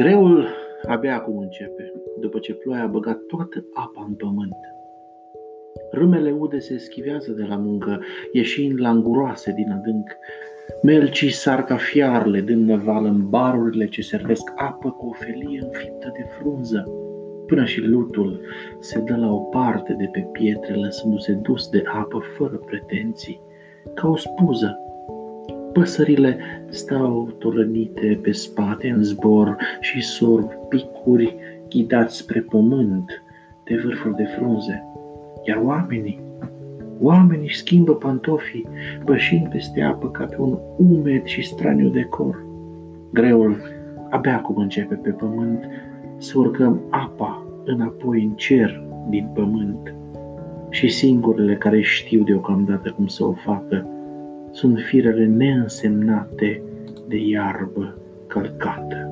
Greul abia acum începe, după ce ploaia a băgat toată apa în pământ. Râmele ude se schivează de la muncă, ieșind languroase din adânc. Melcii sar ca fiarle din năval în barurile ce servesc apă cu o felie înfiptă de frunză. Până și lutul se dă la o parte de pe pietre, lăsându-se dus de apă fără pretenții, ca o spuză Păsările stau tolănite pe spate în zbor și sorb picuri ghidați spre pământ de vârfuri de frunze. Iar oamenii, oamenii își schimbă pantofii, pășind peste apă ca pe un umed și straniu decor. Greul abia acum începe pe pământ să urcăm apa înapoi în cer din pământ. Și singurele care știu deocamdată cum să o facă sunt firele neînsemnate de iarbă călcată.